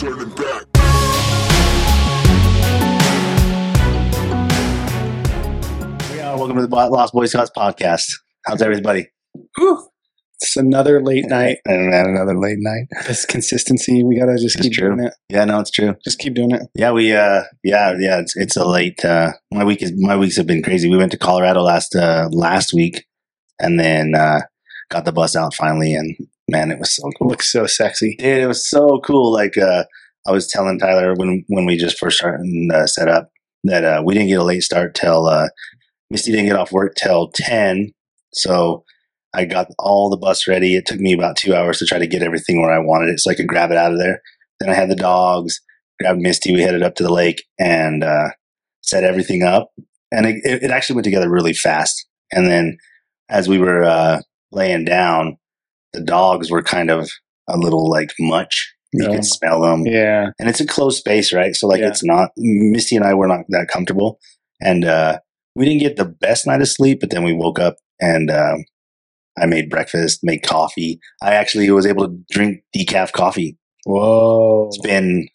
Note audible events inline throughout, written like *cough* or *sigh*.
turning back. We are welcome to the Lost Boy Scouts podcast. How's everybody? Whew. It's another late night. *laughs* And another late night. This consistency, we gotta just It's keep true. doing it. Yeah, no, it's true. Just keep doing it. Yeah, we uh yeah, yeah, it's it's a late uh my week is my weeks have been crazy. We went to Colorado last uh last week and then uh got the bus out finally and man, it was so cool. So sexy. Dude, it was so cool. Like uh I was telling Tyler when when we just first started uh, set up that uh we didn't get a late start till uh Misty didn't get off work till 10. So I got all the bus ready. It took me about two hours to try to get everything where I wanted it so I could grab it out of there. Then I had the dogs, grabbed Misty. We headed up to the lake and uh, set everything up. And it it actually went together really fast. And then as we were uh, laying down, the dogs were kind of a little like much. You Yeah. could smell them Yeah. and it's a closed space, right? So like Yeah. it's not Misty and I were not that comfortable, and uh, we didn't get the best night of sleep. But then we woke up and um, I made breakfast, made coffee. I actually was able to drink decaf coffee. Whoa. It's been,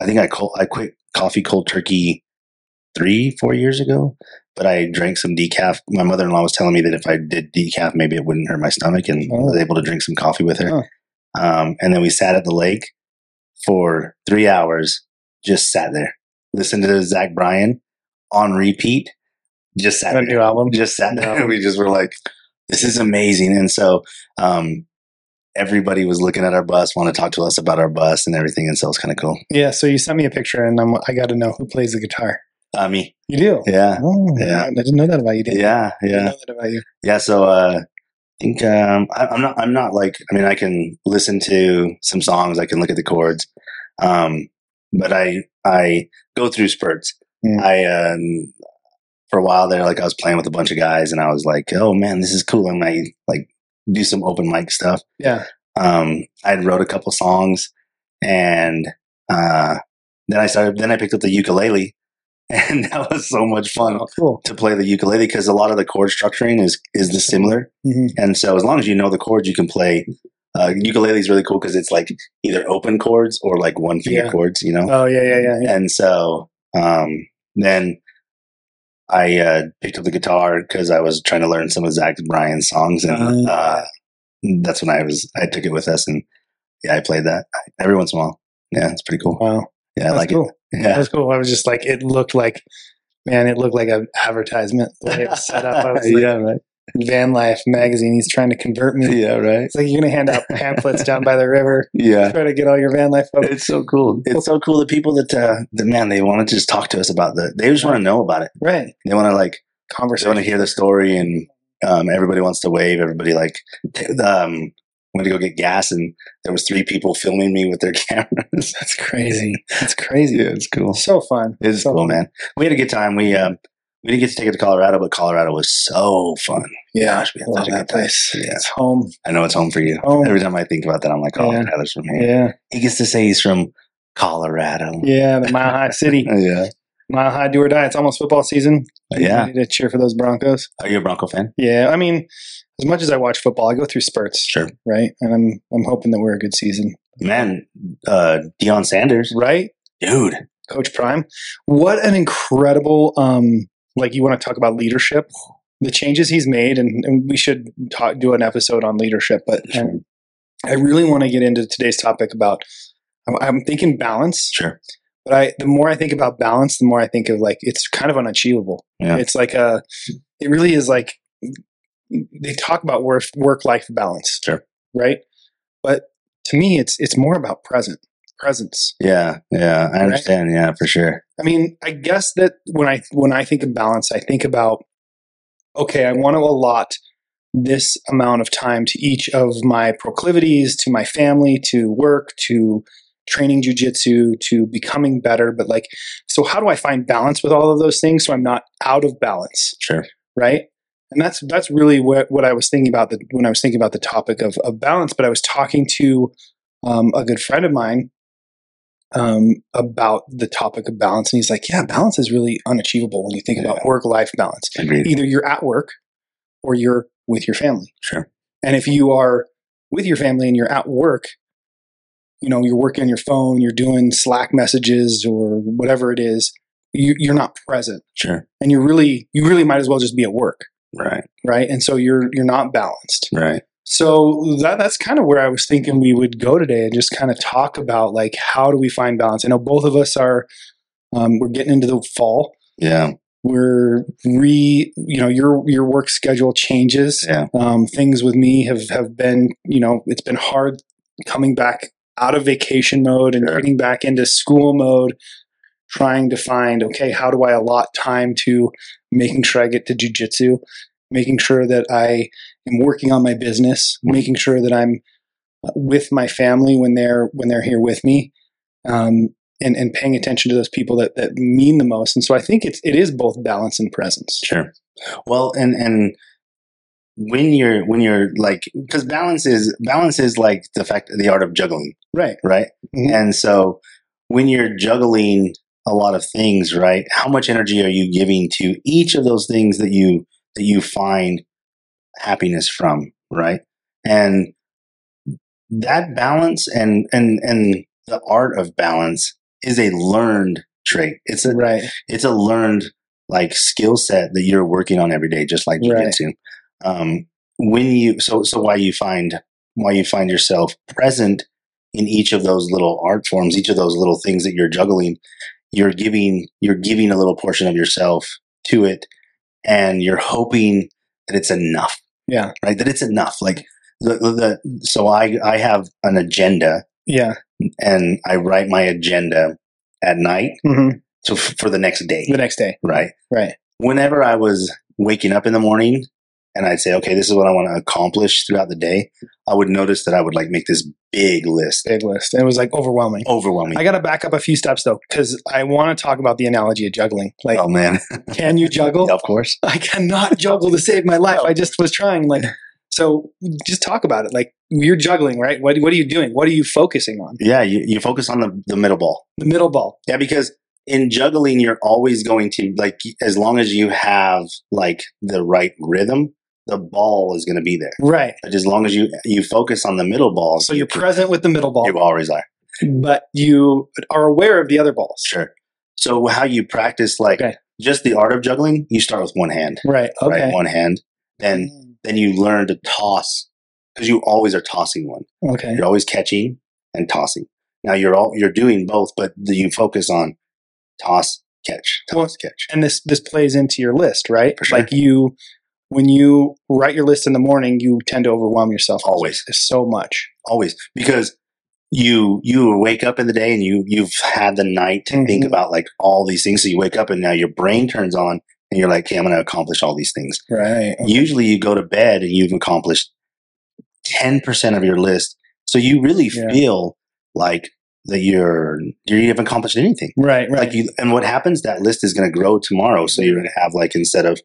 I think I col- I quit coffee cold turkey three four years ago, but I drank some decaf. My mother in law was telling me that if I did decaf, maybe it wouldn't hurt my stomach, and I was Oh. able to drink some coffee with her. Oh. Um, and then we sat at the lake for three hours, just sat there, listened to Zach Bryan on repeat, just sat there new album. just sat there *laughs* we just were like, this is amazing. And so um, everybody was looking at our bus, want to talk to us about our bus and everything. And so it's kind of cool. Yeah. So you sent me a picture, and I'm, I got to know who plays the guitar. Me. You do. Yeah. Oh, Yeah. I didn't know that about you. Did Yeah. I didn't Yeah. know that about you. Yeah. So uh, I think um, I, I'm not, I'm not like, I mean, I can listen to some songs, I can look at the chords. Um, but I, I go through spurts. Mm. I, um, for a while there, like I was playing with a bunch of guys and I was like, oh man, this is cool. And I like do some open mic stuff. Yeah. um, I wrote a couple songs and uh, then I started, then I picked up the ukulele *laughs* and that was so much fun cool. to play the ukulele because a lot of the chord structuring is, is the similar. hmm And so as long as you know the chords, you can play. Uh, ukulele is really cool because it's like either open chords or like one finger Yeah. chords, you know? Oh yeah, yeah, yeah. yeah. And so um, then I uh, picked up the guitar because I was trying to learn some of Zach Bryan's songs, and Ah. uh, that's when I was I took it with us, and yeah, I played that every once in a while. Yeah, it's pretty cool. Wow. Yeah, I like cool. it. Yeah, That's cool. I was just like, it looked like, man, it looked like an advertisement. The way it was set up. I *laughs* was like, yeah, right. Van Life magazine. He's trying to convert me. Yeah, right. It's like you're gonna hand out pamphlets down by the river, Yeah, try to get all your van life folks. it's so cool. It's so cool. The people that uh, the man they want to just talk to us about the. They just want to know about it. Right. They want to like converse. they want to hear the story and um, everybody wants to wave everybody like um went to go get gas and there was three people filming me with their *laughs* cameras That's crazy. That's crazy. it's cool So fun. it's so cool fun. man we had a good time we um we didn't get to take it to colorado but colorado was so fun Yeah. Gosh, we had Love such a that good place. yeah It's home. i know it's home for you Home. every time i think about that i'm like oh Yeah. tyler's from here Yeah. he gets to say he's from colorado Yeah. The Mile High City. *laughs* yeah Mile High do or die. It's almost football season. yeah to cheer for those Broncos. are you a bronco fan Yeah. I mean, as much as I watch football, I go through spurts. Sure. Right. And I'm I'm hoping that we're a good season. man uh Deion sanders Right? dude Coach Prime. What an incredible um like you want to talk about leadership, the changes he's made and, and we should talk, do an episode on leadership, but um, I really want to get into today's topic about I'm, I'm thinking balance, sure but I the more I think about balance, the more I think of like it's kind of unachievable. Yeah. It's like a it really is like they talk about work work life balance. Sure. Right? But to me it's it's more about present presence. yeah yeah i understand yeah for sure I mean, I guess that when I when I think of balance, I think about okay, I want to allot this amount of time to each of my proclivities, to my family, to work, to training jujitsu, to becoming better. But like, so how do I find balance with all of those things so I'm not out of balance, sure right? And that's that's really what what I was thinking about the, when I was thinking about the topic of, of balance. But I was talking to um, a good friend of mine um, about the topic of balance. And he's like, yeah, balance is really unachievable when you think about work life balance. agreed Either you're at work or you're with your family. sure And if you are with your family and you're at work, you know, you're working on your phone, you're doing Slack messages or whatever it is, you, you're not present, Sure. and you're really, you really might as well just be at work, Right. right? And so you're you're not balanced. Right. So that that's kind of where I was thinking we would go today and just kind of talk about like how do we find balance. I know both of us are um, we're getting into the fall. Yeah. We're re you know your your work schedule changes. Yeah. Um, things with me have have been you know it's been hard coming back out of vacation mode and Sure. getting back into school mode. Trying to find okay, how do I allot time to making sure I get to jujitsu, making sure that I am working on my business, making sure that I'm with my family when they're when they're here with me, um, and and paying attention to those people that that mean the most. And so I think it's it is both balance and presence. Sure. Well, and and when you're when you're like because balance is balance is like the fact the art of juggling, Right. right? Mhm. And so when you're juggling a lot of things, right? How much energy are you giving to each of those things that you that you find happiness from, right? And that balance and and and the art of balance is a learned trait. It's a Right. it's a learned like skill set that you're working on every day, just like Right. jujitsu. Um, when you so so why you find why you find yourself present in each of those little art forms, each of those little things that you're juggling, you're giving you're giving a little portion of yourself to it, and you're hoping that it's enough, Yeah. right? That it's enough. Like the, the, the so I I have an agenda, Yeah. and I write my agenda at night, hmm so f- for the next day, The next day. right? Right. whenever I was waking up in the morning and I'd say, okay, this is what I want to accomplish throughout the day, I would notice that I would like make this big list. Big list. And it was like overwhelming. Overwhelming. I got to back up a few steps though, because I want to talk about the analogy of juggling. Like, oh man. *laughs* can you juggle? of course. I cannot juggle to save my life. I just was trying. Like, so just talk about it. Like, you're juggling, right? What, what are you doing? What are you focusing on? Yeah, you, you focus on the, the middle ball. The middle ball. Yeah, because in juggling, you're always going to like as long as you have like the right rhythm, the ball is going to be there. Right. But as long as you you focus on the middle ball, So you're present with the middle ball, you always are. but you are aware of the other balls. Sure. So how you practice like Okay. just the art of juggling, you start with one hand. Right. Okay. Right, one hand. Then then you learn to toss because you always are tossing one. Okay. You're always catching and tossing. Now you're all you're doing both, but you focus on toss, catch, toss, Well, catch. And this this plays into your list, right? For sure. Like you, when you write your list in the morning, you tend to overwhelm yourself. Always. So much. Always because you you wake up in the day and you you've had the night to think Mhm. about like all these things. So you wake up and now your brain turns on and you're like, okay, I'm going to accomplish all these things. Right. Usually you go to bed and you've accomplished 10% of your list. So you really Yeah. feel like that you're, you haven't accomplished anything. Right. Right. Like you, and what happens, that list is going to grow tomorrow. So you're going to have like, instead of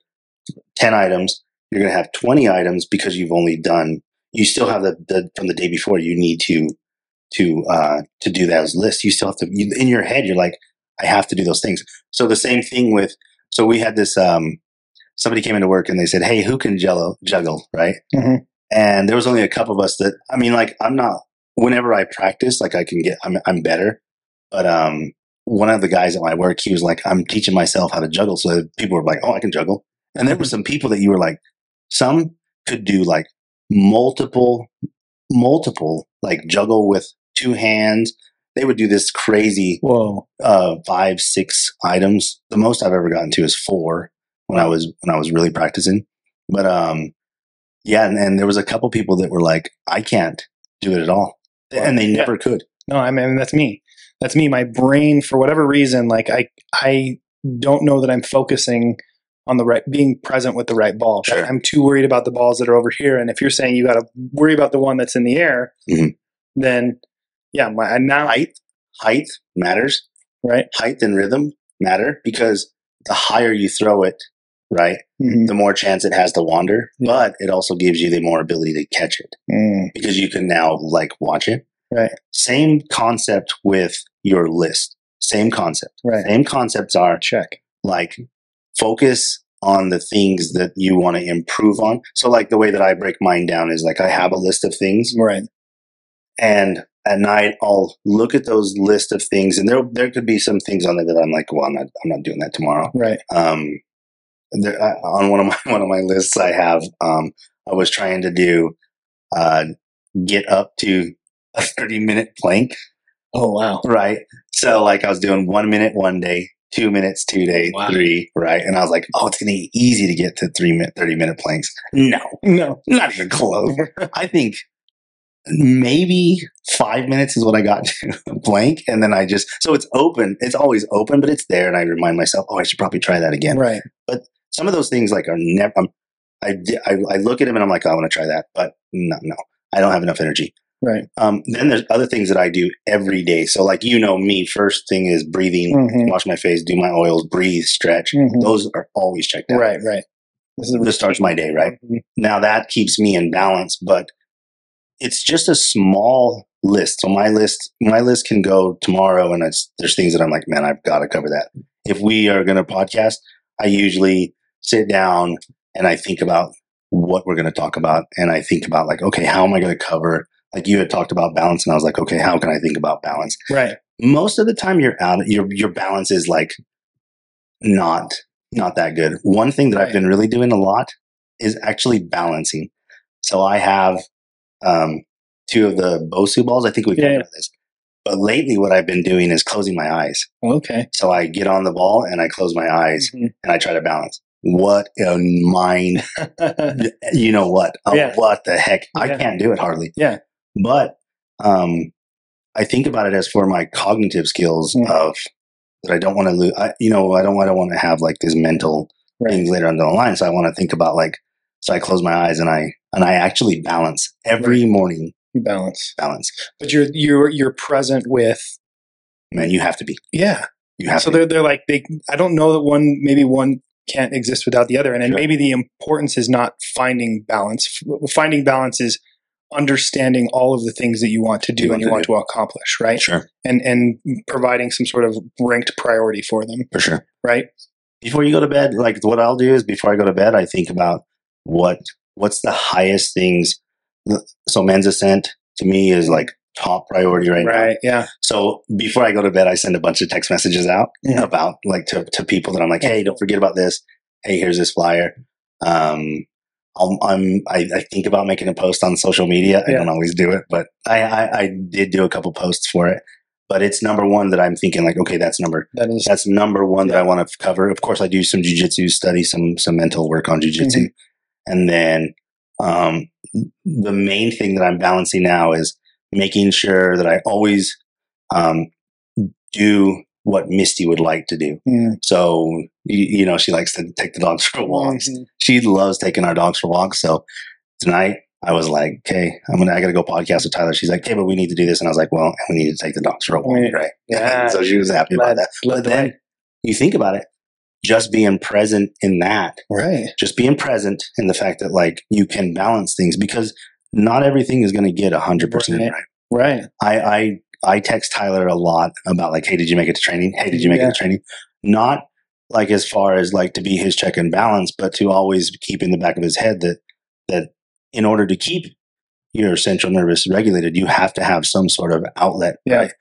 10 items, you're going to have 20 items because you've only done, you still have the, the from the day before, you need to, to, uh, to do those lists. You still have to, you, in your head, you're like, I have to do those things. So the same thing with, so we had this, um, somebody came into work and they said, Hey, who can jello, juggle? Right. Mhm. And there was only a couple of us that, I mean, like, I'm not, whenever I practice, like I can get, I'm, I'm better. But, um, one of the guys at my work, he was like, I'm teaching myself how to juggle. So people were like, Oh, I can juggle. And there were some people that you were like, some could do like multiple, multiple, like juggle with two hands. They would do this crazy Whoa. uh, five, six items. The most I've ever gotten to is four when I was when I was really practicing. But um, yeah, and, and there was a couple people that were like, I can't do it at all, and they Yeah. never could. No, I mean that's me. That's me. My brain, for whatever reason, like I, I don't know that I'm focusing on the right, being present with the right ball. Sure. I'm too worried about the balls that are over here. And if you're saying you got to worry about the one that's in the air, Mhm. then yeah, my and now Height, height matters. right. Height and rhythm matter because the higher you throw it, right, Mhm. the more chance it has to wander. Yeah. But it also gives you the more ability to catch it. Mm. because you can now like watch it. Right. Same concept with your list. Same concept. Right. Same concepts are Check. like focus on the things that you want to improve on. So like the way that I break mine down is like I have a list of things Right. and at night I'll look at those list of things, and there there could be some things on there that I'm like, well, I'm not I'm not doing that tomorrow. Right. Um, there, I, on one of my *laughs* one of my lists, I have um, I was trying to do uh, get up to a 30 minute plank, Oh wow. right? So like I was doing one minute one day, two minutes two day, Wow. three, right? And I was like, oh, it's gonna be easy to get to three minute, 30 minute planks. No, No. not even close. *laughs* I think maybe five minutes is what I got *laughs* to blank. And then I just, so it's open. It's always open, but it's there. And I remind myself, oh, I should probably try that again. right. But some of those things like are never, I'm, I, I, I look at them and I'm like, oh, I want to try that. But no, no, I don't have enough energy. Right. Um, then there's other things that I do every day. So like, you know, me first thing is breathing, Mhm. wash my face, do my oils, breathe, stretch. Mhm. Those are always checked out. Right. Right. This is This starts my day, right? Mhm. Now that keeps me in balance, but it's just a small list. So my list, my list can go tomorrow, and it's, there's things that I'm like, man, I've got to cover that. If we are going to podcast, I usually sit down and I think about what we're going to talk about, and I think about like, okay, how am I going to cover? Like you had talked about balance, and I was like, okay, how can I think about balance? Right. most of the time you're out your your balance is like not not that good one thing that i've been really doing a lot is actually balancing so i have um two of the bosu balls i think we've Yeah, talked about this but lately what i've been doing is closing my eyes Okay. so i get on the ball and i close my eyes Mhm. and i try to balance what a mind *laughs* you know what oh, Yeah. what the heck i can't do it hardly Yeah. But um i think about it as for my cognitive skills Mhm. of that i don't want to lose I, you know i don't i don't want to have like these mental Right. things later on down the line so i want to think about like so i close my eyes and i and i actually balance every morning you balance, balance but you're you're you're present with. man you have to be Yeah. you have So to they're they're like they. I don't know that one maybe one can't exist without the other, and then Sure. maybe the importance is not finding balance. Finding balance is understanding all of the things that you want to do You and you want to accomplish, right? sure And and providing some sort of ranked priority for them, for sure right? before you go to bed like what i'll do is before i go to bed i think about what what's the highest things so men's ascent to me is like top priority right, now Right. Yeah. So before I go to bed, I send a bunch of text messages out about like to, to people that I'm like, hey, don't forget about this. Hey, here's this flyer. Um, I'll, I'm I, I think about making a post on social media. I Yeah. don't always do it, but I, I I did do a couple posts for it. But it's number one that I'm thinking like, okay, that's number That is. that's number one that I want to cover. Of course, I do some jujitsu study, some some mental work on jujitsu, Mhm. and then um, the main thing that I'm balancing now is making sure that I always um, do what Misty would like to do. So you, you know, she likes to take the dogs for walks. Mhm. She loves taking our dogs for walks. So tonight. I was like, okay, I'm gonna, I gotta go podcast with Tyler. She's like, okay, but we need to do this. And I was like, well, we need to take the dogs for a walk, Right. Yeah. *laughs* so she was happy about that. But the then way. you think about it, just being present in that, Right. just being present in the fact that like you can balance things because not everything is going to get 100% Right. right. Right. I, I, I text Tyler a lot about like, hey, did you make it to training? Hey, did you make Yeah. it to training? Not like as far as like to be his check and balance, but to always keep in the back of his head that, that in order to keep your central nervous regulated, you have to have some sort of outlet. Yeah. Right?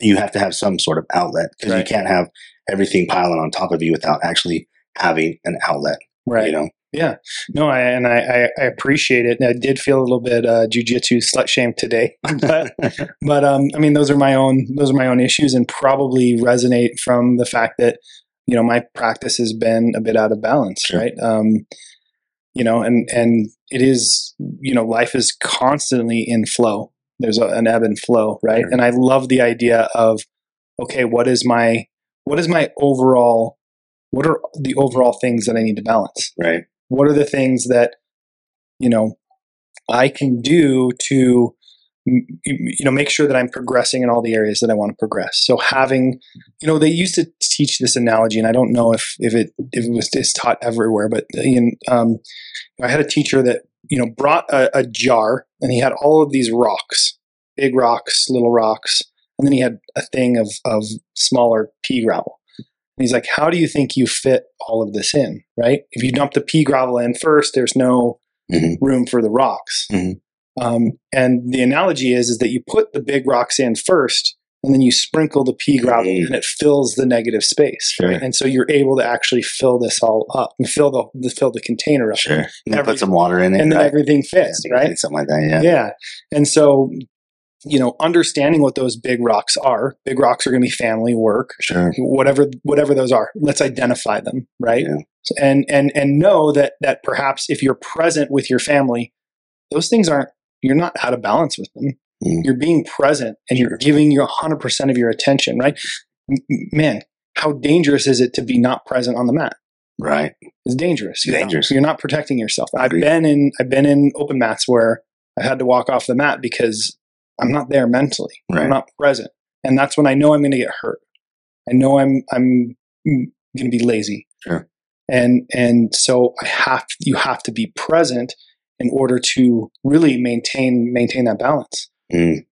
You have to have some sort of outlet because you can't have everything piling on top of you without actually having an outlet. Right. You know, Yeah. No, I, and I, I, appreciate it. And I did feel a little bit uh, jujitsu slut shame today, *laughs* but *laughs* but um, I mean, those are my own those are my own issues, and probably resonate from the fact that you know my practice has been a bit out of balance, Sure. right? Um, you know, and and it is you know life is constantly in flow. There's a, an ebb and flow, right? Sure. And I love the idea of okay, what is my what is my overall what are the overall things that I need to balance? right? What are the things that you know i can do to you know make sure that i'm progressing in all the areas that i want to progress. So having you know they used to teach this analogy and i don't know if if it if it was taught everywhere but uh, um, i had a teacher that you know brought a, a jar and he had all of these rocks big rocks little rocks and then he had a thing of of smaller pea gravel he's like, How do you think you fit all of this in? Right? If you dump the pea gravel in first, there's no Mhm. room for the rocks. Mhm. Um, and the analogy is is that you put the big rocks in first, and then you sprinkle the pea gravel, Mm. and it fills the negative space. Sure. Right? And so you're able to actually fill this all up and fill the, the fill the container up, Sure. And put some water in it. and then right? everything fits, right? Something like that. Yeah. Yeah. And so, you know, understanding what those big rocks are, big rocks are going to be family, work, Sure. whatever whatever those are. Let's identify them, right? Yeah. And and and know that that perhaps if you're present with your family, those things aren't you're not out of balance with them. Mm. You're being present and you're giving your 100% of your attention, right? Man, how dangerous is it to be not present on the mat? Right. It's dangerous. You're not- Dangerous. you're not protecting yourself. I've been in I've been in open mats where I had to walk off the mat because I'm not there mentally. Right. I'm not present, and that's when I know I'm going to get hurt. I know I'm I'm going to be lazy. Sure. And and so I have you have to be present in order to really maintain maintain that balance. Mm.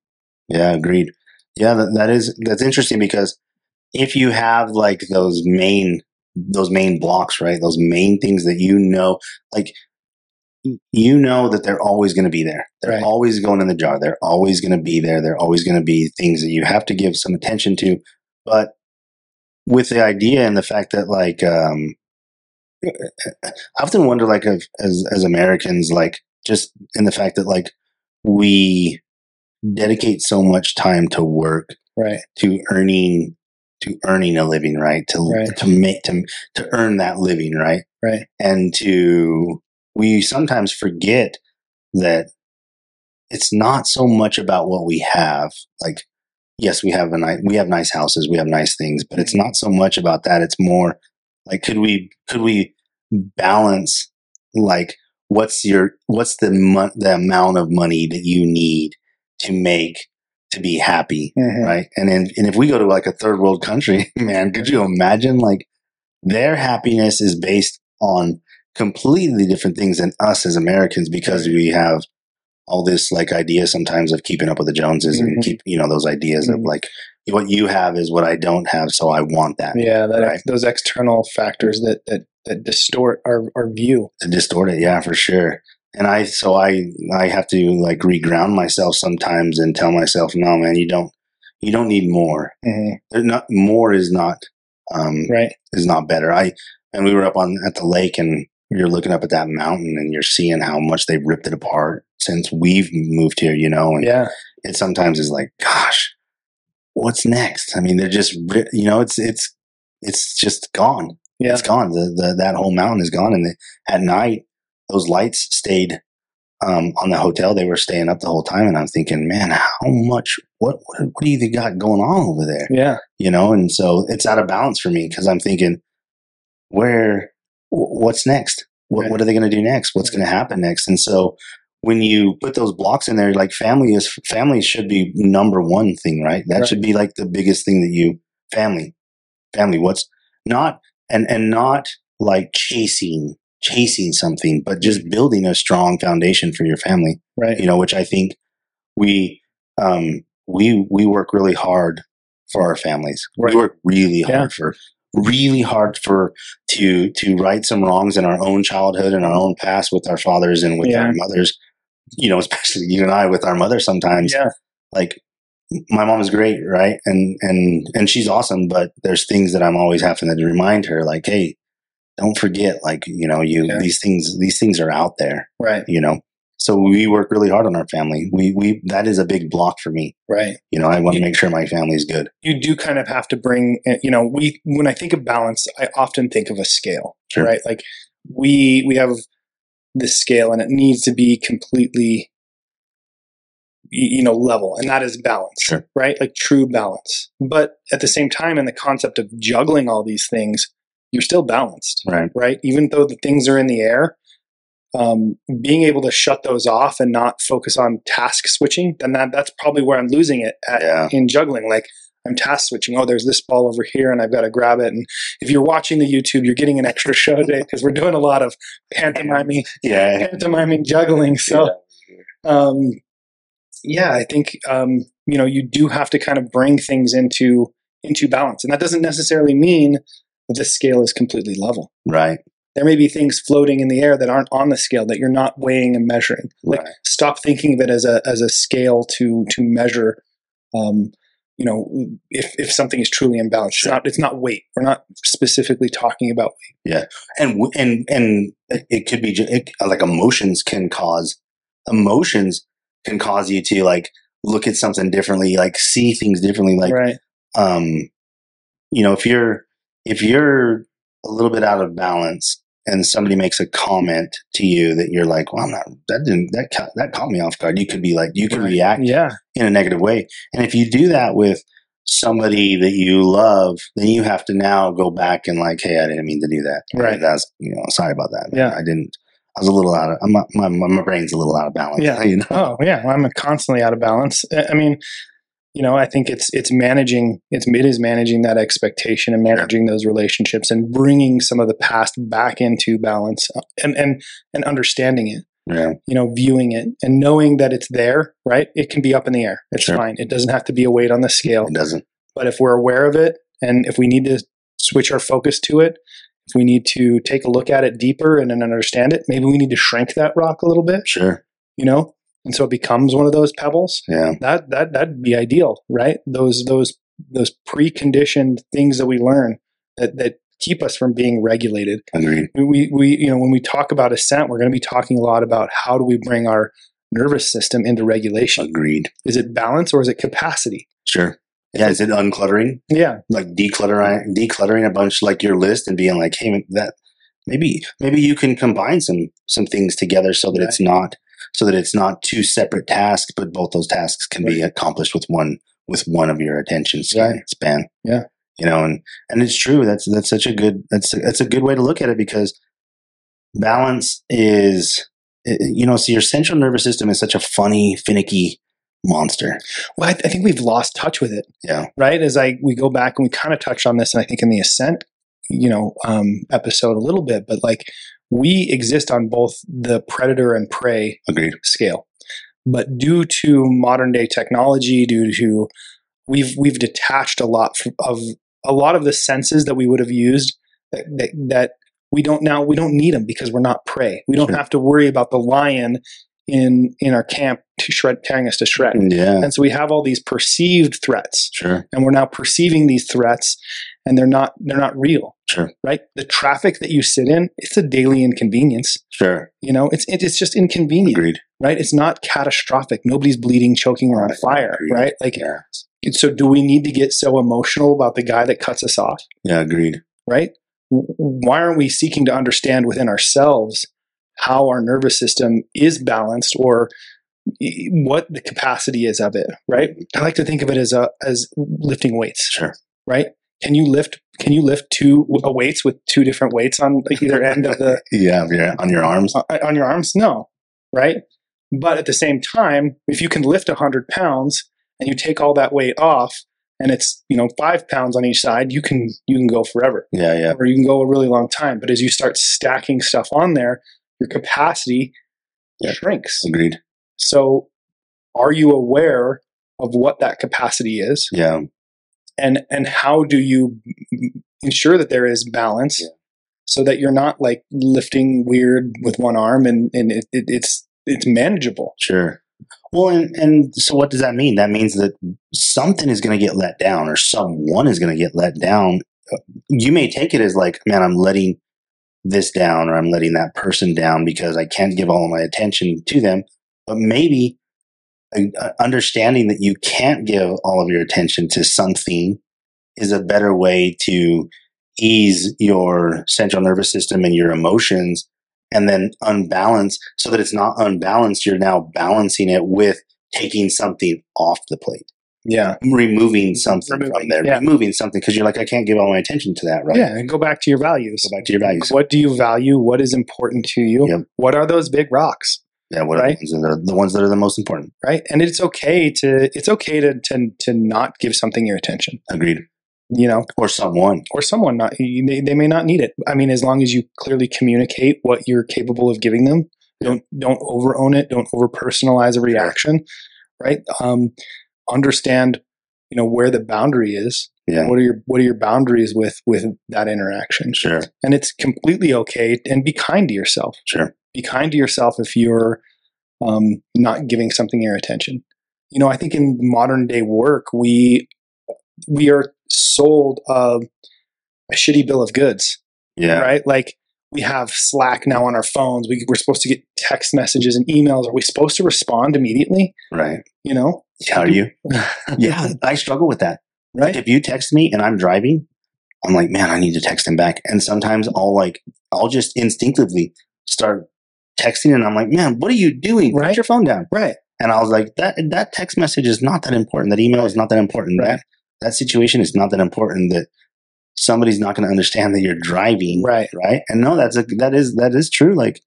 Yeah, agreed. Yeah, that, that is that's interesting because if you have like those main those main blocks, right? Those main things that you know, like you know that they're always going to be there. They're Right. always going in the jar. They're always going to be there. They're always going to be things that you have to give some attention to. But with the idea and the fact that like um I often wonder like if, as as Americans like just in the fact that like we dedicate so much time to work Right. to earning to earning a living right to Right. to make to to earn that living right Right. and to we sometimes forget that it's not so much about what we have like yes we have a nice we have nice houses we have nice things but it's not so much about that it's more like could we could we balance like what's your what's the mo- the amount of money that you need to make to be happy Mhm. right? And then, and if we go to like a third world country, *laughs* man, could you imagine like their happiness is based on completely different things than us as Americans because we have all this like idea sometimes of keeping up with the Joneses Mhm. and keep you know those ideas of Mhm. like what you have is what I don't have, so I want that Yeah, that Right. those external factors that that that distort our, our view. to distort it. Yeah, for sure. And I so I I have to like reground myself sometimes and tell myself, no, man, you don't you don't need more. Mhm. There not more is not um Right. is not better. I and we were up on at the lake and you're looking up at that mountain and you're seeing how much they've ripped it apart since we've moved here, you know, and Yeah. it sometimes is like, gosh, what's next? I mean, they're just, you know, it's, it's, it's just gone. Yeah. It's gone. The, the, that whole mountain is gone. And the, at night, those lights stayed, um, on the hotel. They were staying up the whole time. And I'm thinking, man, how much, what, what, what do you think got going on over there? Yeah. you know and so it's out of balance for me because i'm thinking where wh- what's next what, Right. what are they going to do next what's going to happen next and so when you put those blocks in there like family is family should be number one thing right that Right. should be like the biggest thing that you family family what's not and and not like chasing chasing something but just building a strong foundation for your family Right. you know, which I think we um, we we work really hard for our families. Right. We work really Yeah. hard for really hard for to to right some wrongs in our own childhood and our own past with our fathers and with Yeah. our mothers. You know, *laughs* especially you and I with our mother sometimes. Yeah. Like my mom is great, right? And and and she's awesome, but there's things that I'm always having to remind her, like, hey, don't forget, like, you know, you Yeah. these things these things are out there Right. you know so we work really hard on our family we we that is a big block for me Right. you know i want to make sure my family's good You do kind of have to bring, eh, you know, we when I think of balance, I often think of a scale, Sure. right? Like we we have this scale, and it needs to be completely, you know, level, and that is balance, Sure. right? Like true balance. But at the same time, in the concept of juggling all these things, you're still balanced. right right? Even though the things are in the air, um, being able to shut those off and not focus on task switching, then that that's probably where I'm losing it at, Yeah. in juggling. Like I'm task switching. Oh, there's this ball over here, and I've got to grab it. And if you're watching the YouTube, you're getting an extra show today because we're doing a lot of pantomiming, yeah pantomiming juggling. So, um, yeah, I think um, you know you do have to kind of bring things into into balance, and that doesn't necessarily mean that this scale is completely level right there may be things floating in the air that aren't on the scale that you're not weighing and measuring. Like Right. stop thinking of it as a as a scale to to measure. Um, you know, if if something is truly imbalanced, Sure. it's not it's not weight. We're not specifically talking about weight. and and and it could be it, like emotions can cause emotions can cause you to like look at something differently like see things differently like right. um you know if you're if you're a little bit out of balance and somebody makes a comment to you that you're like well i'm not that didn't that ca- that caught me off guard you could be like you can Right. react Yeah. in a negative way. And if you do that with somebody that you love, then you have to now go back and like, hey, I didn't mean to do that. Right. That's you know, sorry about that. man. Yeah. I didn't. I was a little out of my my, my brain's a little out of balance. Yeah. *laughs* You know. Oh yeah, I'm constantly out of balance. I mean, you know, I think it's it's managing it's it is managing that expectation and managing those relationships and bringing some of the past back into balance uh, and and and understanding it. Yeah. You know, viewing it and knowing that it's there. Right, it can be up in the air. It's Sure. fine. It doesn't have to be a weight on the scale. It doesn't. But if we're aware of it and if we need to switch our focus to it, if we need to take a look at it deeper and then understand it, maybe we need to shrink that rock a little bit. Sure. You know, and so it becomes one of those pebbles Yeah. that that that'd be ideal right those those those preconditioned things that we learn that that keep us from being regulated Agreed. we we you know when we talk about ascent we're going to be talking a lot about how do we bring our nervous system into regulation Agreed. is it balance or is it capacity Sure. Yeah. Is it uncluttering? yeah Like decluttering, decluttering a bunch like your list and being like, hey, that maybe maybe you can combine some some things together so that it's not so that it's not two separate tasks, but both those tasks can be accomplished with one with one of your attention span. Right. span. Yeah. you know, and and it's true. That's that's such a good that's that's a good way to look at it because balance is you know so your central nervous system is such a funny finicky monster. well I, I think we've lost touch with it Yeah, right as i we go back and we kind of touched on this and i think in the ascent you know um episode a little bit but like we exist on both the predator and prey agreed. scale. But due to modern day technology, due to we've we've detached a lot of a lot of the senses that we would have used that, that, that we don't now we don't need them because we're not prey. We don't Sure. have to worry about the lion in in our camp to shred tearing us to shreds. Mm, yeah, And so we have all these perceived threats, sure, and we're now perceiving these threats, and they're not they're not real, sure, right? The traffic that you sit in, it's a daily inconvenience. sure. You know, it's it, it's just inconvenient Agreed. right? It's not catastrophic. Nobody's bleeding, choking, or on fire, Agreed. right? Like, Yeah, so do we need to get so emotional about the guy that cuts us off, yeah, agreed. right? Why aren't we seeking to understand within ourselves how our nervous system is balanced or what the capacity is of it, right? I like to think of it as a as lifting weights, Sure. right? Can you lift? Can you lift two uh, weights with two different weights on either end of the *laughs* Yeah, yeah, on your arms. uh, on your arms? No, right? But at the same time, if you can lift 100 pounds and you take all that weight off and it's, you know, five pounds on each side, you can, you can go forever Yeah, yeah, or you can go a really long time. But as you start stacking stuff on there, your capacity Yeah. shrinks. agreed. So are you aware of what that capacity is Yeah, and, and how do you ensure that there is balance Yeah. so that you're not like lifting weird with one arm and, and it, it, it's, it's manageable. sure. Well, and and so what does that mean? That means that something is going to get let down, or someone is going to get let down. Uh, you may take it as like, man, I'm letting this down, or I'm letting that person down because I can't give all of my attention to them. But maybe uh, understanding that you can't give all of your attention to something is a better way to ease your central nervous system and your emotions and then unbalance so that it's not unbalanced. You're now balancing it with taking something off the plate, Yeah. removing something from there, yeah. removing something because you're like, I can't give all my attention to that, right? Yeah. And go back to your values. Go back to your values. What do you value? What is important to you? Yep. What are those big rocks? Yeah, what Right. are the ones, that are, the ones that are the most important? Right. And it's okay to it's okay to to to not give something your attention. Agreed. You know, Or someone. or someone not they, they may not need it. I mean, as long as you clearly communicate what you're capable of giving them, don't don't over own it, don't over personalize a reaction, right? Um, understand, you know, where the boundary is, Yeah. What are your what are your boundaries with with that interaction? Sure. And it's completely okay and be kind to yourself. Sure. Be kind to yourself if you're um, not giving something your attention. You know, I think in modern day work, we we are sold a, a shitty bill of goods, Yeah. right? Like we have Slack now on our phones. We, we're supposed to get text messages and emails. Are we supposed to respond immediately? Right. You know, How are you? *laughs* *laughs* Yeah. I struggle with that. Like right? if you text me and I'm driving, I'm like, man, I need to text him back. And sometimes I'll like, I'll just instinctively start texting and I'm like, man, what are you doing? Put your phone down. Right. And I was like, that that text message is not that important. That email is not that important. Right. That that situation is not that important. That somebody's not going to understand that you're driving. Right. Right. And no, that's a that is that is true. Like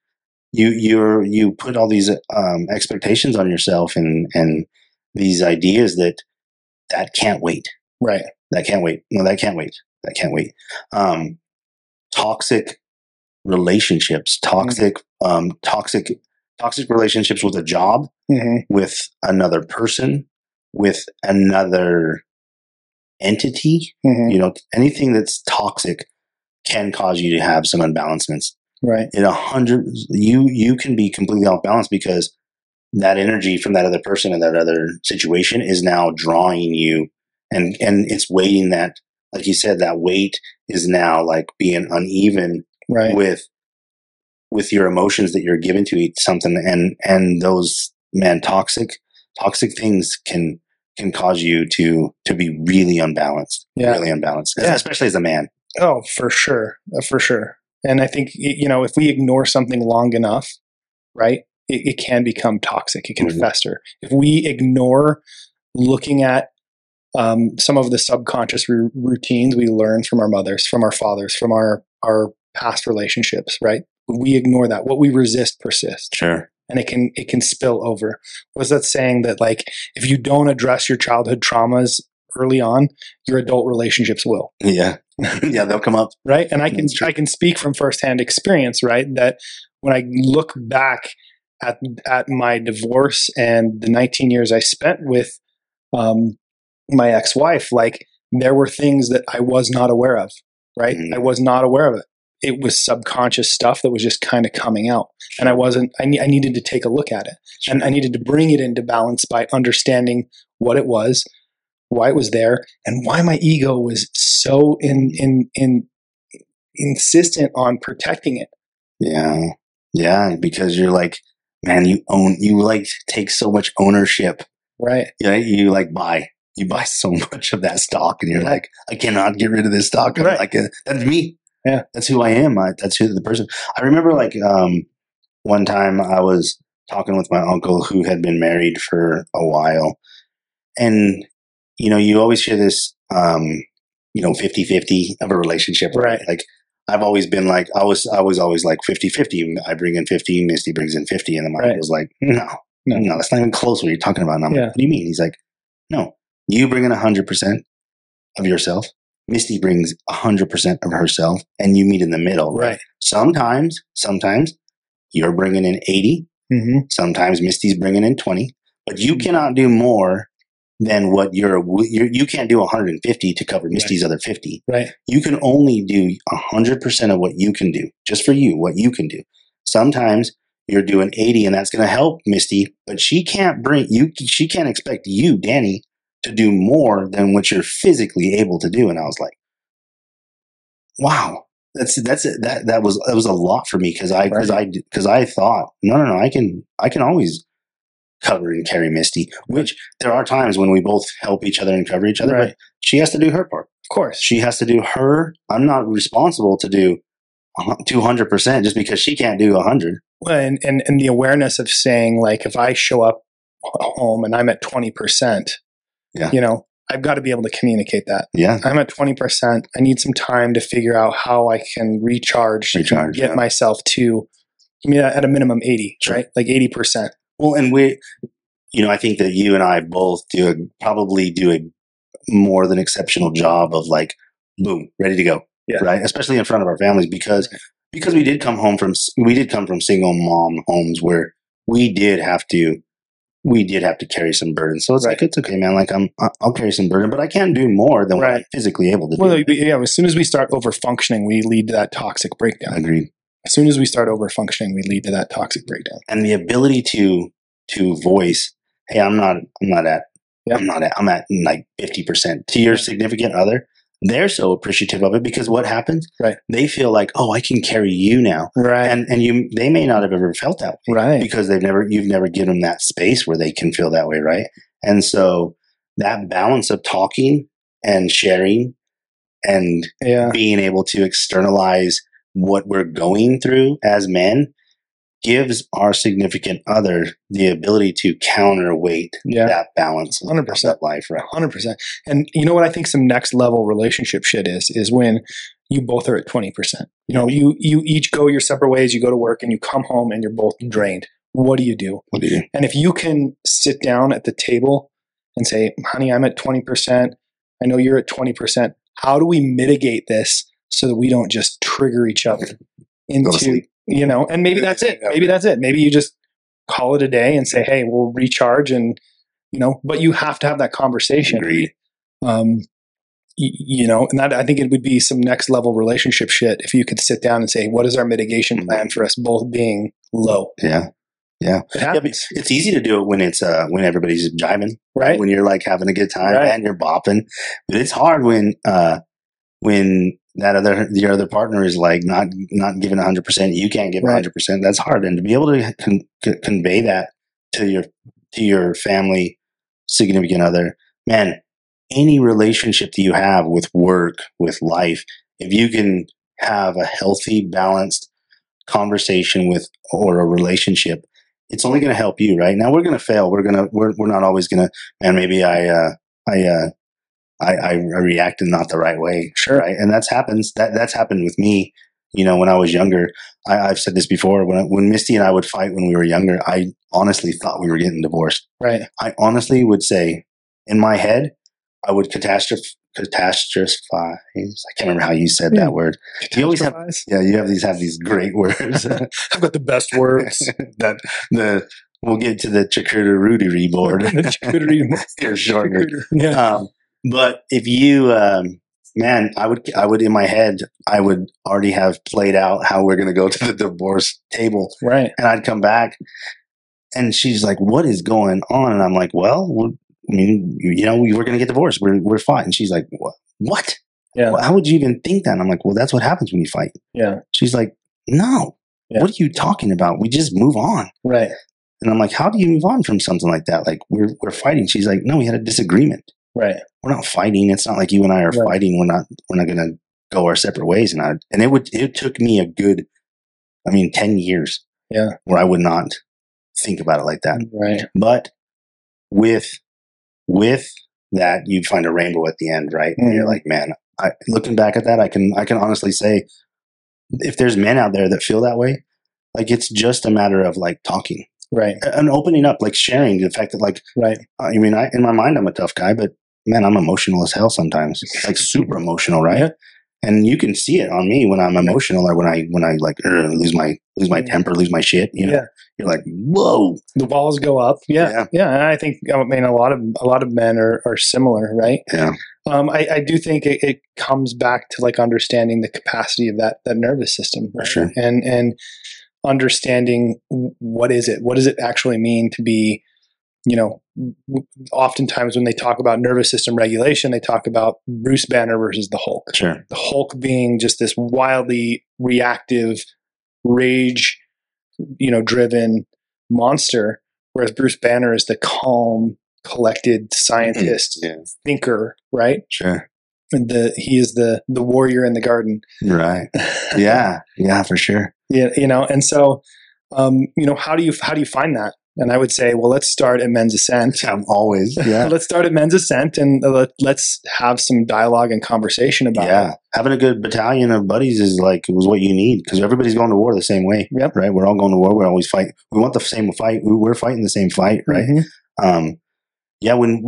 you you're you put all these um, expectations on yourself and and these ideas that that can't wait. Right. That can't wait. No, that can't wait. That can't wait. Um, toxic relationships, toxic, um, toxic, toxic relationships with a job, hmm with another person, with another entity. hmm You know, anything that's toxic can cause you to have some unbalancements. Right. In a hundred, you you can be completely off balance because that energy from that other person and that other situation is now drawing you, and and it's weighting that, like you said, that weight is now like being uneven Right. with with your emotions that you're given to eat something and and those man toxic toxic things can can cause you to to be really unbalanced Yeah. really unbalanced Yeah. especially as a man Oh, for sure, for sure. And I think you know if we ignore something long enough, right, it, it can become toxic. It can Mhm. fester. If we ignore looking at um, some of the subconscious ru- routines we learn from our mothers, from our fathers, from our our past relationships, right? We ignore that. What we resist persists, sure and it can it can spill over. Was that saying that like if you don't address your childhood traumas early on, your adult relationships will? *laughs* yeah *laughs* yeah they'll come up right and i can i can speak from firsthand experience right that when i look back at at my divorce and the 19 years i spent with um, my ex-wife like there were things that i was not aware of right? Mhm. i was not aware of it. It was subconscious stuff that was just kind of coming out and i wasn't I, ne- I needed to take a look at it and i needed to bring it into balance by understanding what it was why it was there and why my ego was so in in in insistent on protecting it. Yeah. Yeah because you're like man you own you like take so much ownership. Right. Yeah you like buy you buy so *laughs* much of that stock and you're like i cannot get rid of this stock. I'm Right. like uh, that's me. Yeah. that's who i am. I, that's who the person i remember like um one time i was talking with my uncle who had been married for a while. And you know you always hear this um you know 50-50 of a relationship Right. like i've always been like i was i was always like 50-50 i bring in 50 misty brings in 50 and the Right. was like no No. no that's not even close what you're talking about and i'm Yeah. like what do you mean he's like no you bring in 100% of yourself misty brings 100% of herself and you meet in the middle right sometimes sometimes you're bringing in 80 mm-hmm. sometimes misty's bringing in 20 but you Mhm. cannot do more than what you're, you're you can't do 150 to cover misty's other 50 right. You can only do 100% of what you can do just for you what you can do. Sometimes you're doing 80 and that's going to help misty but she can't bring you she can't expect you danny to do more than what you're physically able to do and i was like wow that's that's it that that was that was a lot for me because i because i because i thought no no no i can i can always cover and carry misty which there are times when we both help each other and cover each other Right. but she has to do her part of course she has to do her. I'm not responsible to do two hundred percent just because she can't do hundred. Well, and, and and the awareness of saying like if i show up home and i'm at 20% Yeah. you know i've got to be able to communicate that Yeah, i'm at 20% i need some time to figure out how i can recharge, Recharge, get yeah. myself to I mean, at a minimum 80 Sure. right like 80% well, and we, you know, I think that you and I both do a, probably do a more than exceptional job of like, boom, ready to go, Yeah. right? Especially in front of our families because because we did come home from we did come from single mom homes where we did have to we did have to carry some burden. So it's Right. like it's okay, man. Like I'm, I'll carry some burden, but I can't do more than what I'm physically able to Well, do. yeah. As soon as we start over functioning, we lead to that toxic breakdown. Agreed. As soon as we start over functioning, we lead to that toxic breakdown. And the ability to to voice, hey, I'm not, I'm not at, Yeah. I'm not at, I'm at like fifty percent to your significant other. They're so appreciative of it because what happens? Right. They feel like, oh, I can carry you now, Right. and and you, they may not have ever felt that way. right. because they've never you've never given them that space where they can feel that way right and so that balance of talking and sharing and Yeah. being able to externalize what we're going through as men gives our significant other the ability to counterweight Yeah. that balance 100%. that life right Hundred percent. And you know what I think some next level relationship shit is is when you both are at twenty percent. You know, you you each go your separate ways. You go to work and you come home and you're both drained. What do you do? what do you do And if you can sit down at the table and say, "Honey, I'm at twenty percent. I know you're at twenty percent. How do we mitigate this so that we don't just trigger each other into you know?" And maybe that's it. Maybe that's it. Maybe you just call it a day and say, "Hey, we'll recharge." And you know, but you have to have that conversation agreed um, y- you know, and that I think it would be some next level relationship shit if you could sit down and say, what is our mitigation plan for us both being low? yeah It yeah it's easy to do it when it's uh when everybody's jiving right? when you're like having a good time Right. and you're bopping. But it's hard when uh when that other your other partner is like not not giving hundred percent. You can't give Right. hundred percent. That's hard, and to be able to con- convey that to your to your family, significant other, man. Any relationship that you have with work, with life, if you can have a healthy, balanced conversation with or a relationship, it's only going to help you, right? Now we're going to fail. We're going to we're we're not always going to and maybe I uh I uh I, I reacted not the right way. Sure. Right. And that's happens that that's happened with me, you know, when I was younger. I, I've said this before. When I, when Misty and I would fight when we were younger, I honestly thought we were getting divorced. Right. I honestly would say in my head, I would catastrophe catastrophize. I can't remember how you said Yeah. that word. You always have- Yeah, you have these have these great words. *laughs* I've got the best words. *laughs* that the we'll get to the Rudy board *laughs* here shortly. yeah. Um, but if you, um, man, I would, I would in my head, I would already have played out how we're going to go *laughs* to the divorce table, Right. and I'd come back, and she's like, "What is going on?" And I'm like, "Well, I mean, you know, we were going to get divorced. We're we're fine." And she's like, "What? What? Yeah. How would you even think that?" And I'm like, "Well, that's what happens when you fight." Yeah. She's like, "No." Yeah. What are you talking about? We just move on. Right. And I'm like, how do you move on from something like that? Like we're we're fighting. She's like, no, we had a disagreement. Right. We're not fighting. It's not like you and I are Right. fighting. We're not we're not gonna go our separate ways. And I and it would it took me a good, I mean, ten years. Yeah. Where I would not think about it like that. Right. But with with that, you'd find a rainbow at the end, right? And you're Mhm. like, man, I, looking back at that, I can I can honestly say, if there's men out there that feel that way, like it's just a matter of like talking Right. and opening up, like sharing the fact that, like, Right. I mean, I in my mind, I'm a tough guy, but man, I'm emotional as hell sometimes, like super emotional, right? Yeah. And you can see it on me when I'm emotional or when I when I like lose my lose my temper, lose my shit. You know, Yeah. you're like, whoa, The walls go up. Yeah. Yeah. Yeah. And I think I mean a lot of a lot of men are, are similar, right? yeah, Um, I, I do think it, it comes back to like understanding the capacity of that that nervous system, For right? sure. and and understanding what is it, what does it actually mean to be, you know, oftentimes when they talk about nervous system regulation, they talk about Bruce Banner versus the Hulk. sure, The Hulk being just this wildly reactive, rage, you know, driven monster, whereas Bruce Banner is the calm, collected scientist, *clears throat* yeah, thinker, right? sure, And the he is the the warrior in the garden. right, *laughs* yeah, yeah, for sure. yeah, you know, and so um, you know, how do you how do you find that? And I would say, well, let's start at Men's Ascent. I'm always, yeah, *laughs* let's start at Men's Ascent and let, let's have some dialogue and conversation about yeah. it. Having a good battalion of buddies is like it was what you need because everybody's going to war the same way, Yep. right? We're all going to war. We're always fight. We want the same fight. We- We're fighting the same fight, right? Mhm. um, yeah, when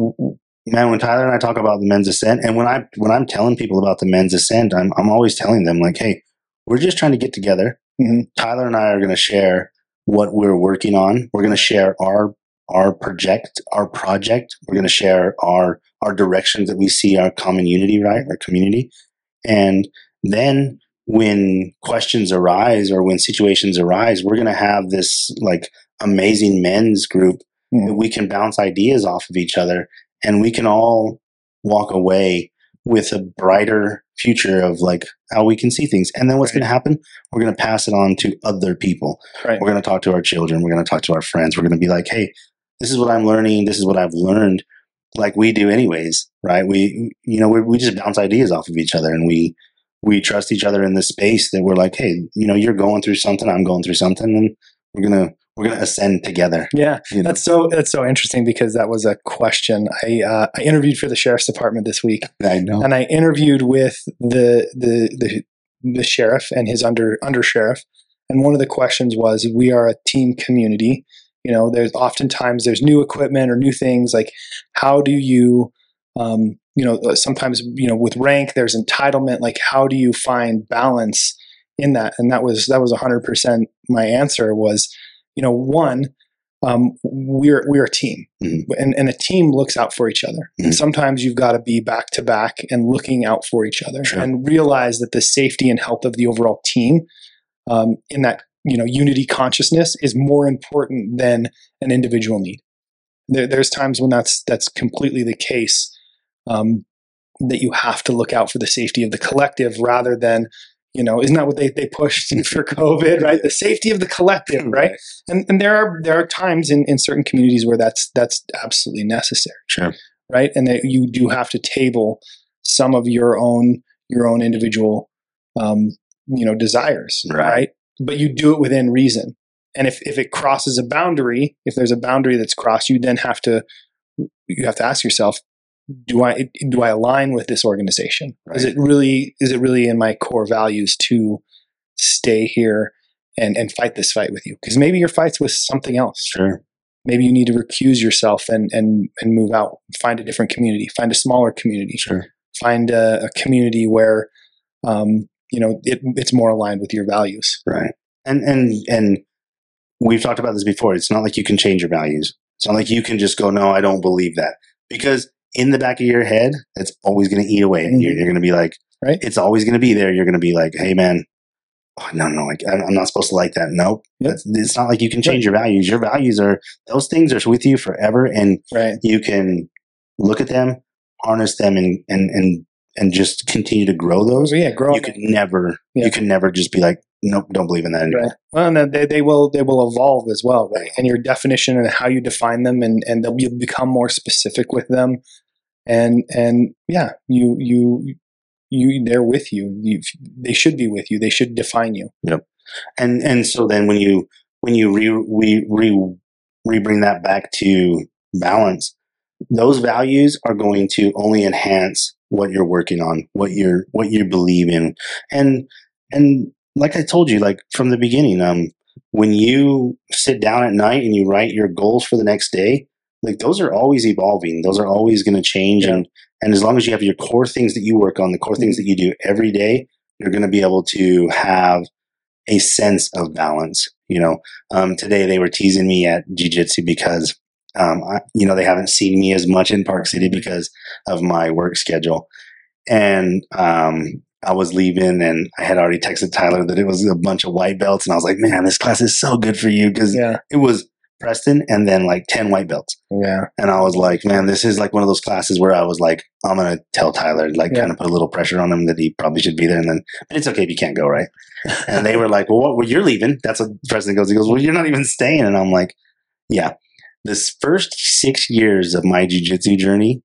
man, when Tyler and I talk about the men's ascent, and when I when I'm telling people about the men's ascent, I'm I'm always telling them like, hey, we're just trying to get together. Mhm. Tyler and I are going to share what we're working on. We're going to share our our project, our project. We're going to share our our directions that we see our common unity, right, our community, and then when questions arise or when situations arise, we're going to have this like amazing men's group Mm. that we can bounce ideas off of each other, and we can all walk away with a brighter future of like how we can see things. And then what's Right. going to happen? We're going to pass it on to other people. Right. We're going to talk to our children. We're going to talk to our friends. We're going to be like, hey, this is what I'm learning. This is what I've learned. Like we do, anyways, right? We, you know, we, we just bounce ideas off of each other, and we we trust each other in this space that we're like, hey, you know, you're going through something, I'm going through something, and we're gonna we're gonna ascend together. Yeah, You know? that's so that's so interesting because that was a question I uh, I interviewed for the sheriff's department this week, *laughs* I know. and I interviewed with the the the, the sheriff and his under under sheriff, and one of the questions was, "We are a team community. You know, there's oftentimes there's new equipment or new things. Like, how do you, um, you know, sometimes you know with rank there's entitlement. Like, how do you find balance in that? And that was that was 100 percent my answer was, you know, one. Um, we're we're a team, Mhm. and and a team looks out for each other. And Mhm. sometimes you've got to be back to back and looking out for each other, Sure. and realize that the safety and health of the overall team um, in that you know unity consciousness is more important than an individual need. There, there's times when that's that's completely the case. Um, that you have to look out for the safety of the collective rather than you know isn't that what they, they pushed *laughs* for covid right the safety of the collective right and and there are there are times in, in certain communities where that's that's absolutely necessary Sure. right and that you do have to table some of your own your own individual um, you know desires Right. right. but you do it within reason and if if it crosses a boundary if there's a boundary that's crossed you then have to you have to ask yourself do i do i align with this organization is it really is it really in my core values to stay here and and fight this fight with you because maybe your fight's with something else Sure. maybe you need to recuse yourself and and and move out find a different community find a smaller community Sure. find a, a community where um, you know it, it's more aligned with your values Right. And and and we've talked about this before. It's not like you can change your values. It's not like you can just go, no, I don't believe that. Because in the back of your head, it's always going to eat away at you. Mhm. You're going to be like, Right. It's always going to be there. You're going to be like, hey, man, oh, no, no, like I'm I'm not supposed to like that. Nope. Yep. That's- It's not like you can change your values. Your values are those things are with you forever, and right you can look at them, harness them, and and and and just continue to grow those. so yeah grow You could never, Yeah. you can never just be like, nope, don't believe in that anymore. Right. Well, and they, they will they will evolve as well, right? And your definition and how you define them, and and they'll be, become more specific with them, and and yeah, you you you they're with you. you. They should be with you. They should define you. Yep. and and so then when you when you re we re re bring that back to balance those values are going to only enhance what you're working on what you're what you believe in and and like i told you like from the beginning um when you sit down at night and you write your goals for the next day like those are always evolving those are always going to change Yeah. and and as long as you have your core things that you work on the core things that you do every day you're going to be able to have a sense of balance. You know, um, today they were teasing me at jujitsu because, um, I, you know, they haven't seen me as much in Park City because of my work schedule. And, um, I was leaving and I had already texted Tyler that it was a bunch of white belts. And I was like, man, this class is so good for you because Yeah, it was Preston and then like 10 white belts. yeah, And I was like, man, this is like one of those classes where I was like, I'm going to tell Tyler, like, Yeah. kind of put a little pressure on him that he probably should be there. And then, but it's okay if you can't go, right? And they were like, well, what, well, you're leaving. That's what Preston goes. He goes, well, you're not even staying. And I'm like, yeah. This first six years of my jujitsu journey,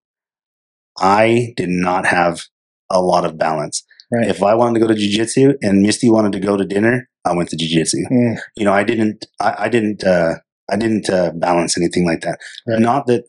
I did not have a lot of balance. Right. If I wanted to go to jujitsu and Misty wanted to go to dinner, I went to jujitsu Mm, you know, I didn't, I, I didn't, uh, I didn't uh, balance anything like that. Right. Not that,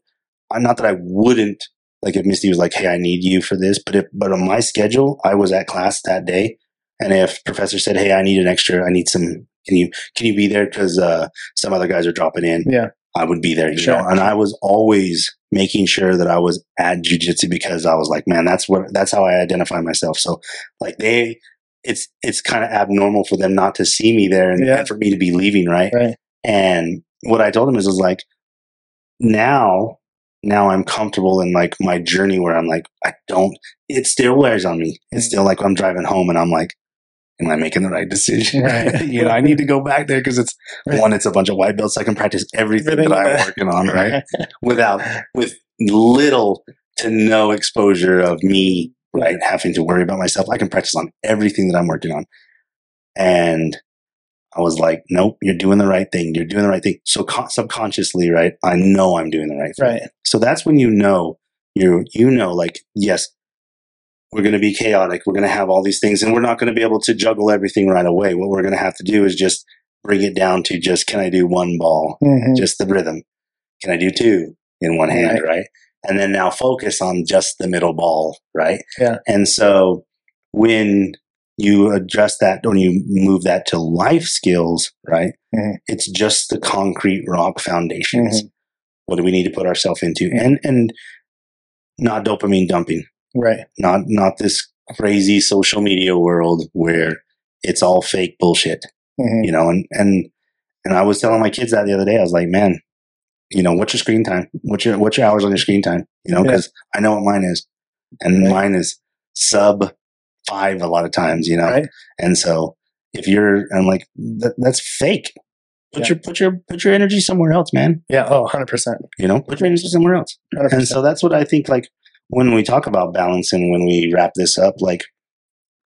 uh, not that I wouldn't like if Misty was like, "Hey, I need you for this," but if, but on my schedule, I was at class that day, and if professor said, "Hey, I need an extra, I need some, can you can you be there because uh, some other guys are dropping in?" Yeah. I would be there, you Sure. know, and I was always making sure that I was at jujitsu because I was like, man, that's what that's how I identify myself. So, like they, it's it's kind of abnormal for them not to see me there and, Yeah. and for me to be leaving, right? right. And what I told him is, was like, now now I'm comfortable in like my journey where I'm like, I don't, it still wears on me. It's mm-hmm. still like I'm driving home and I'm like, am I making the right decision? Right. *laughs* you know, I need to go back there because it's Right. one, it's a bunch of white belts. I can practice Everything that I'm working on, *laughs* right? Without, with little to no exposure of me, right? Having to worry about myself. I can practice on everything that I'm working on. And I was like, nope, you're doing the right thing. You're doing the right thing. So con- subconsciously, right? I know I'm doing the right thing. Right. So that's when you know you you know like yes, we're going to be chaotic. We're going to have all these things, and we're not going to be able to juggle everything right away. What we're going to have to do is just bring it down to just can I do one ball, Mhm. just the rhythm? Can I do two in one hand, Right. right? And then now focus on just the middle ball, right? Yeah. And so when you adjust that, when you move that to life skills, right? Mhm. It's just the concrete rock foundations. Mhm. What do we need to put ourselves into? And and not dopamine dumping, Right. not not this crazy social media world where it's all fake bullshit Mhm. you know and and and i was telling my kids that the other day i was like man you know what's your screen time what's your what's your hours on your screen time you know Yeah. because i know what mine is and Right. mine is sub five a lot of times you know Right. and so if you're i'm like that, that's fake put Yeah. your put your put your energy somewhere else man Yeah. Oh, 100%. you know put your energy somewhere else 100%. and so that's what I think like when we talk about balance and when we wrap this up, like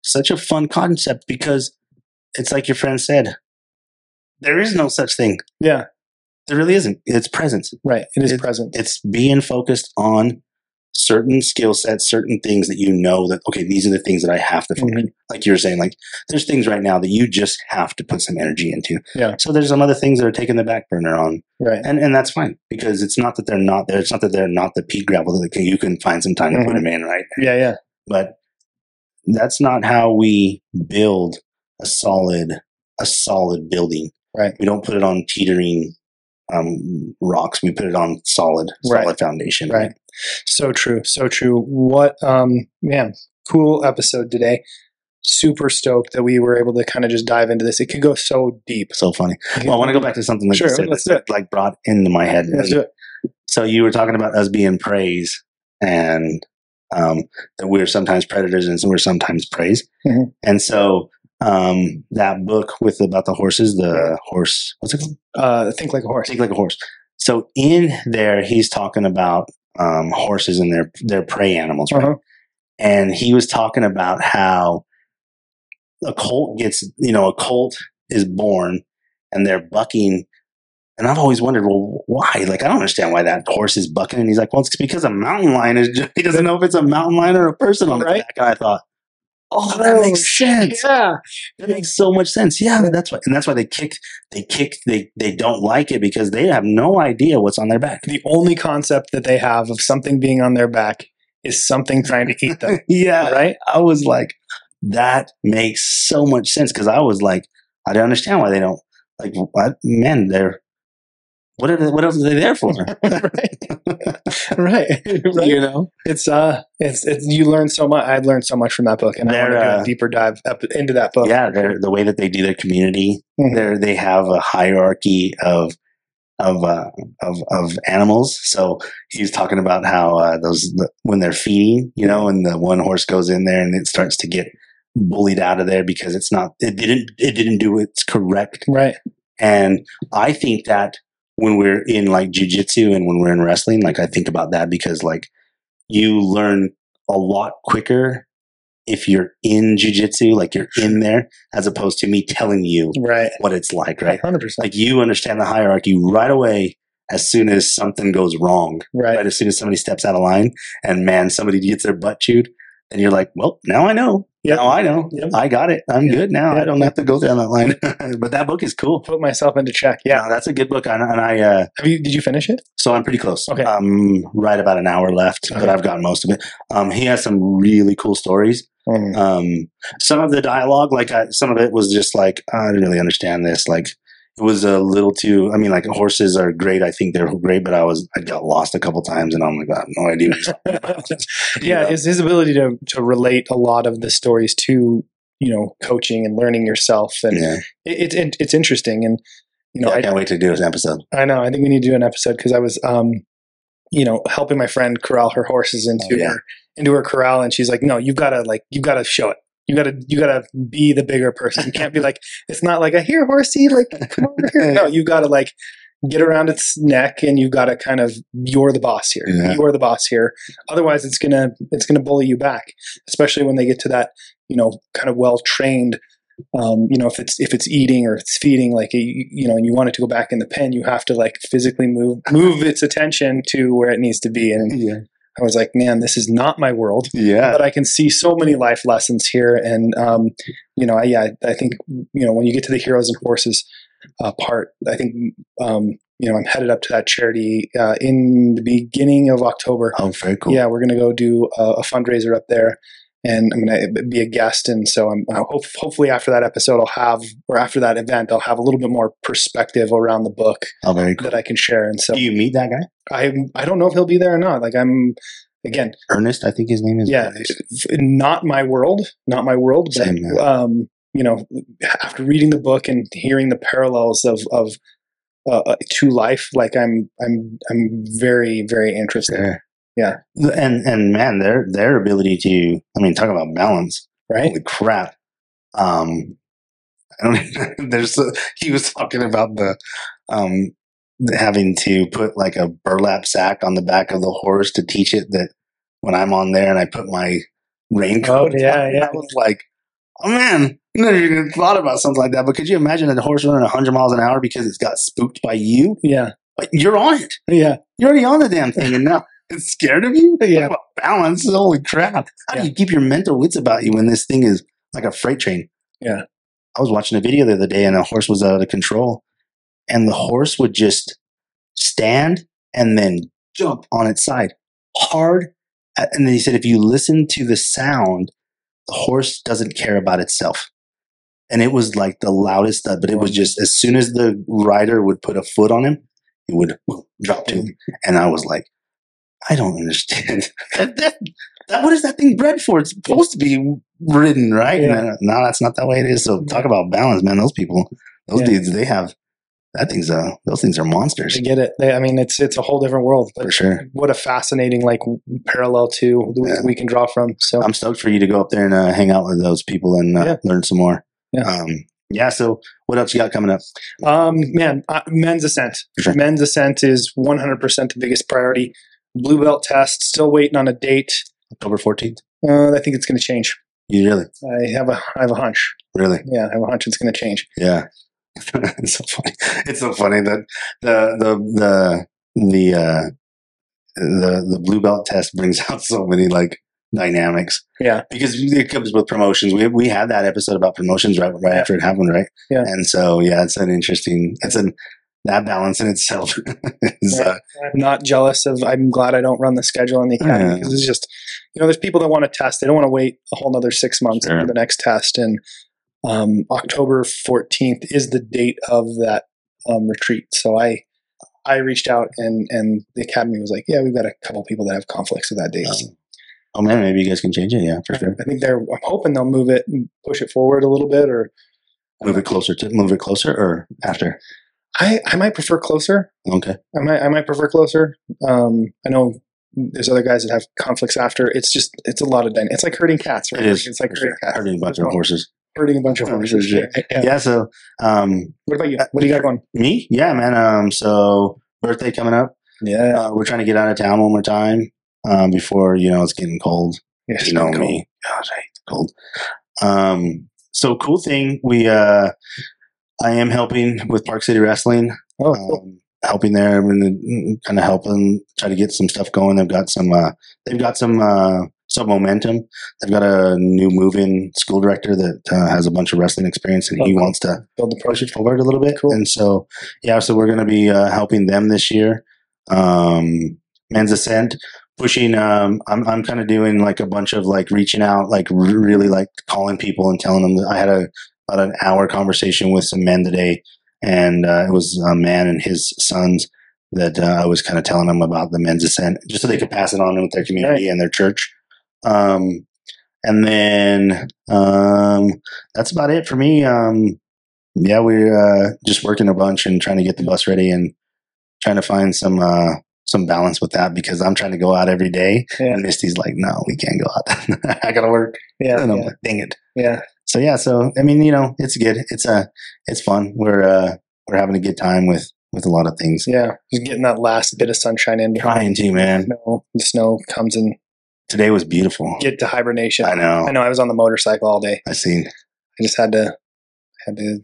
such a fun concept because it's like your friend said, there is no such thing. yeah. There really isn't. It's presence. Right. It is It- present. It's being focused on certain skill sets, certain things that you know that, okay, these are the things that I have to focus Mhm. Like you were saying, like there's things right now that you just have to put some energy into. Yeah. So there's some other things that are taking the back burner on Right. and and that's fine because it's not that they're not there. It's not that they're not the pea gravel that you can find some time to put Mhm. them in, right? Yeah. Yeah. But that's not how we build a solid a solid building. Right. We don't put it on teetering um, rocks. We put it on solid Right. solid foundation. Right. So true. So true. What, um, man, cool episode today. Super stoked that we were able to kind of just dive into this. It could go so deep. So funny. Well, I want to go back to something that Sure, you said let's that like brought into my head. Let's do it. So you were talking about us being praise and um, that we're sometimes predators and we're sometimes praise. Mhm. And so um, that book with about the horses, the horse, what's it called? Uh, think like a horse. Think like a horse. So in there, he's talking about um, horses and their their prey animals, right? Uh-huh. And he was talking about how a colt gets, you know, a colt is born and they're bucking. And I've always wondered, well, why? Like, I don't understand why that horse is bucking. And he's like, well, it's because a mountain lion is, just, *laughs* he doesn't know if it's a mountain lion or a person on the Right. back. And I thought, Oh, oh, that makes sense. Yeah. That makes so much sense. Yeah, that's why, and that's why they kick, they kick, they, they don't like it because they have no idea what's on their back. The only concept that they have of something being on their back is something trying to eat them. *laughs* yeah. right? I was like, that makes so much sense because I was like, I don't understand why they don't like. What man? They're what are they, what else are they there for? *laughs* right. *laughs* right. *laughs* right. You know, It's uh, it's it's you learn so much. I learned so much from that book, and I They're, want to do uh, a deeper dive up into that book. yeah. They're the way that they do their community. Mhm. They're they have a hierarchy of of uh, of of animals. So he's talking about how uh, those the, when they're feeding, you know, and the one horse goes in there and it starts to get bullied out of there because it's not it didn't it didn't do its correct Right. And I think that when we're in like jujitsu and when we're in wrestling, like I think about that because like you learn a lot quicker if you're in jujitsu, like you're in there, as opposed to me telling you Right. what it's like, right? Hundred percent. Like you understand the hierarchy right away as soon as something goes wrong, Right. right? As soon as somebody steps out of line and man, somebody gets their butt chewed, and you're like, well, now I know. Yep. Now I know. Yep. I got it. I'm Yep. good now. I don't have to go down that line. *laughs* but that book is cool. Put myself into check. Yeah. Yeah, that's a good book, and, and I uh, Have you? Did you finish it? so I'm pretty close. Okay. um, right about an hour left, but I've gotten most of it. Um, he has some really cool stories. Mm. Um, some of the dialogue, like I, some of it was just like I didn't really understand this. Like was a little too. I mean, like horses are great. I think they're great, but I was I got lost a couple times, and I'm like, I have no idea. What he's talking about. *laughs* *laughs* yeah, know? it's his ability to to relate a lot of the stories to you know coaching and learning yourself, and yeah, it, it's it's interesting. And you know, Yeah, I I, can't wait to do an episode. I know. I think we need to do an episode because I was, um, you know, helping my friend corral her horses into Oh, yeah. her into her corral, and she's like, "No, you've got to like, you've got to show it. You got to, you got to be the bigger person. You can't be like, *laughs* it's not like a here horsey, like come over here. *laughs* No, you got to like get around its neck, and you got to kind of, you're the boss here. Yeah. You're the boss here. Otherwise, it's gonna, it's gonna bully you back, especially when they get to that, you know, kind of well trained um, you know, if it's if it's eating or it's feeding, like you, you know, and you want it to go back in the pen, you have to like physically move move its attention to where it needs to be. And Yeah. I was like, man, this is not my world, Yeah. but I can see so many life lessons here. And um, you know, I, yeah, I think you know when you get to the heroes and horses uh, part, I think um, you know I'm headed up to that charity uh, in the beginning of October. Oh, very cool. Yeah, we're going to go do a, a fundraiser up there, and I'm going to be a guest. And so I'm uh, hope, hopefully after that episode, I'll have or after that event, I'll have a little bit more perspective around the book Oh, cool. that I can share. And so Do you meet that guy? I I don't know if he'll be there or not. Like I'm again, Ernest, I think his name is. yeah, not my world, not my world. But Same, um, you know, after reading the book and hearing the parallels of of uh, uh, to life, like I'm I'm I'm very very interested. Sure. Yeah. And and man, their their ability to I mean, talk about balance. Right? Holy crap. Um I don't *laughs* there's a, he was talking about the um having to put like a burlap sack on the back of the horse to teach it that when I'm on there and I put my raincoat Oh, yeah, on, yeah. I was like, oh man, I never even thought about something like that. But could you imagine that a horse running 100 miles an hour because it's got spooked by you? Yeah, But you're on it. yeah, You're already on the damn thing, and now it's scared of you. Yeah. Talk balance. Holy crap! How Yeah. do you keep your mental wits about you when this thing is like a freight train? Yeah. I was watching a video the other day, and a horse was out of control, and the horse would just stand and then jump on its side hard. And then he said, if you listen to the sound, the horse doesn't care about itself. And it was like the loudest thud, but it was just as soon as the rider would put a foot on him, he would drop to him. And I was like, I don't understand. *laughs* that, that, that, what is that thing bred for? It's supposed to be ridden, right? Yeah. No, that's not the way it is. So talk about balance, man. Those people, those Yeah. dudes, they have that thing's uh those things are monsters I get it. They, I mean, it's it's a whole different world. But for sure. what a fascinating like parallel to Yeah. we can draw from. So I'm stoked for you to go up there and uh, hang out with those people and uh, Yeah. learn some more. Yeah. Um, yeah. So what else you got coming up? Um, man, uh, men's ascent. Sure. Men's ascent is 100% the biggest priority. Blue belt test, still waiting on a date. October 14th. Uh, I think it's going to change. You really, I have a, I have a hunch. really, Yeah, I have a hunch it's going to change. yeah. *laughs* it's so funny. It's so funny that the the the the uh, the the blue belt test brings *laughs* out so many like dynamics. Yeah. because it comes with promotions. We we had that episode about promotions right right after it happened, right? Yeah. and so yeah, it's an interesting. It's an that balance in itself *laughs* is uh, I'm not jealous of. I'm glad I don't run the schedule in the academy Yeah. it's just, you know, there's people that want to test. They don't want to wait a whole another six months Sure. for the next test. And um, October 14th is the date of that um, retreat. So I, I reached out and and the academy was like, yeah, we've got a couple people that have conflicts with that date. Um, oh man, maybe you guys can change it. Yeah, for sure. I think they're. I'm hoping they'll move it and push it forward a little bit, or Move it closer to move it closer or after. I I might prefer closer. Okay. I might I might prefer closer. Um, I know there's other guys that have conflicts after. It's just it's a lot of dynamic. It's like herding cats, right? It is. It's like herding cats. Herding a bunch There's of no- horses. Herding a bunch of horses. sure. Yeah. Yeah. So, um, What about you? What do you got going? me, yeah, man. Um, so birthday coming up. Yeah. Uh, we're trying to get out of town one more time. Um, before you know it's getting cold. Yes, you know cool. me. Gosh, I hate the cold. Um, so cool thing. We, uh, I am helping with Park City Wrestling. Oh, cool. um, helping there and kind of helping try to get some stuff going. They've got some, uh, they've got some, uh, some momentum. They've got a new move-in school director that uh, has a bunch of wrestling experience, and Oh, he cool. wants to build the project. forward a little bit. Cool. And so, yeah, so we're going to be uh, helping them this year. Um, Men's Ascent, pushing. Um, I'm I'm kind of doing like a bunch of like reaching out, like r- really like calling people and telling them. That I had a about an hour conversation with some men today, and uh, it was a man and his sons that uh, I was kind of telling them about the Men's Ascent, just so they could pass it on with their community and their church. Um, and then um, that's about it for me. Um, yeah, we're uh, just working a bunch and trying to get the bus ready and trying to find some uh, some balance with that because I'm trying to go out every day Yeah. and Misty's like, no, we can't go out. *laughs* I gotta work. Yeah. and I'm Yeah. like, dang it. yeah. So yeah, so I mean, you know, it's good. It's uh it's fun. We're uh we're having a good time with with a lot of things. Yeah. Just getting that last bit of sunshine in. Trying to, man. Snow, the snow comes in. Today was beautiful. get to hibernation. I know. I know. I was on the motorcycle all day. I seen. I just had to had to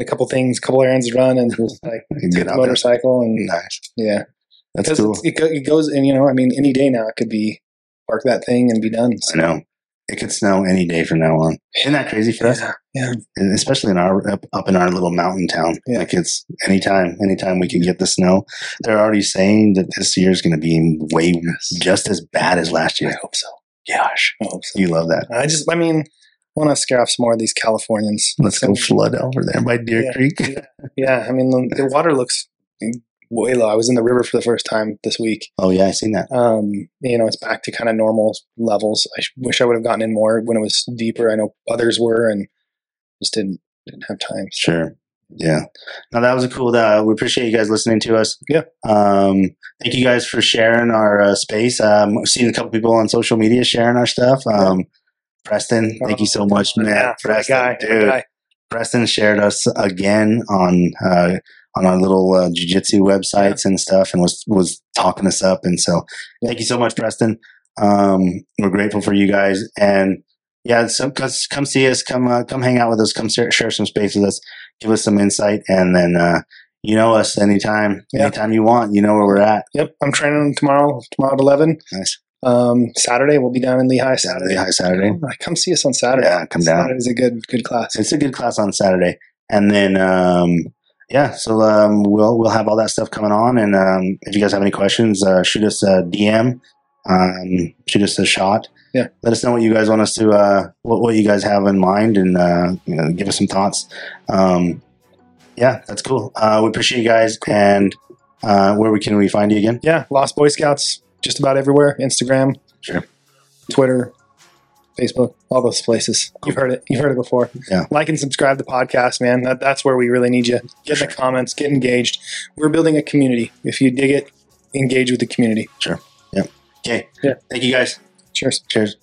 a couple things, a couple errands to run, and just like *laughs* Get the there. motorcycle and Nice. yeah, That's cool. it, it goes and you know, I mean, any day now it could be park that thing and be done. I know. It could snow any day from now on. Isn't that crazy for us? Yeah, yeah, especially in our up, up in our little mountain town. Yeah. Like it's anytime, anytime we can get the snow. They're already saying that this year is going to be way just as bad as last year. I hope so. Gosh, I hope so. you love that. I just, I mean, want to scare off some more of these Californians. Let's go flood over there by Deer Yeah. Creek. Yeah, I mean, the, the water looks low. I was in the river for the first time this week. Oh yeah, I seen that. Um, you know, it's back to kind of normal levels. I sh- wish I would have gotten in more when it was deeper. I know others were, and just didn't didn't have time. Sure. Yeah. No, that was a cool. Uh, we appreciate you guys listening to us. Yeah. Um, thank you guys for sharing our uh, space. Um, I've seen a couple people on social media sharing our stuff. Um, Preston, thank you so much, man. Yeah, Preston, guy, dude. Preston shared us again on uh, on our little uh, jujitsu websites and stuff, and was was talking us up. And so, thank you so much, Preston. Um, we're grateful for you guys, and yeah, so come see us, come uh, come hang out with us, come share, share some space with us, give us some insight, and then uh, you know us anytime, Yeah. anytime you want. You know where we're at. Yep, I'm training tomorrow. Tomorrow at eleven. Nice Um, Saturday we'll be down in Lehi. Saturday, hi Saturday. Oh, come see us on Saturday. Yeah, come down. Saturday's a good good class. it's a good class on Saturday, and then um, yeah, so um, we'll we'll have all that stuff coming on, and um, if you guys have any questions, uh, shoot us a DM, um, shoot us a shot. Yeah. let us know what you guys want us to uh, what what you guys have in mind, and uh, you know, give us some thoughts. Um, yeah, that's cool. Uh, we appreciate you guys, and uh, where we can we find you again? Yeah, Lost Boy Scouts just about everywhere. Instagram, Sure. Twitter, Facebook, all those places. You've heard it. You've heard it before. Yeah. Like and subscribe to the podcast, man. That, that's where we really need you. Get in the comments. Get engaged. We're building a community. If you dig it, engage with the community. Sure. Yeah. Okay, Yeah. thank you guys. Cheers. Cheers.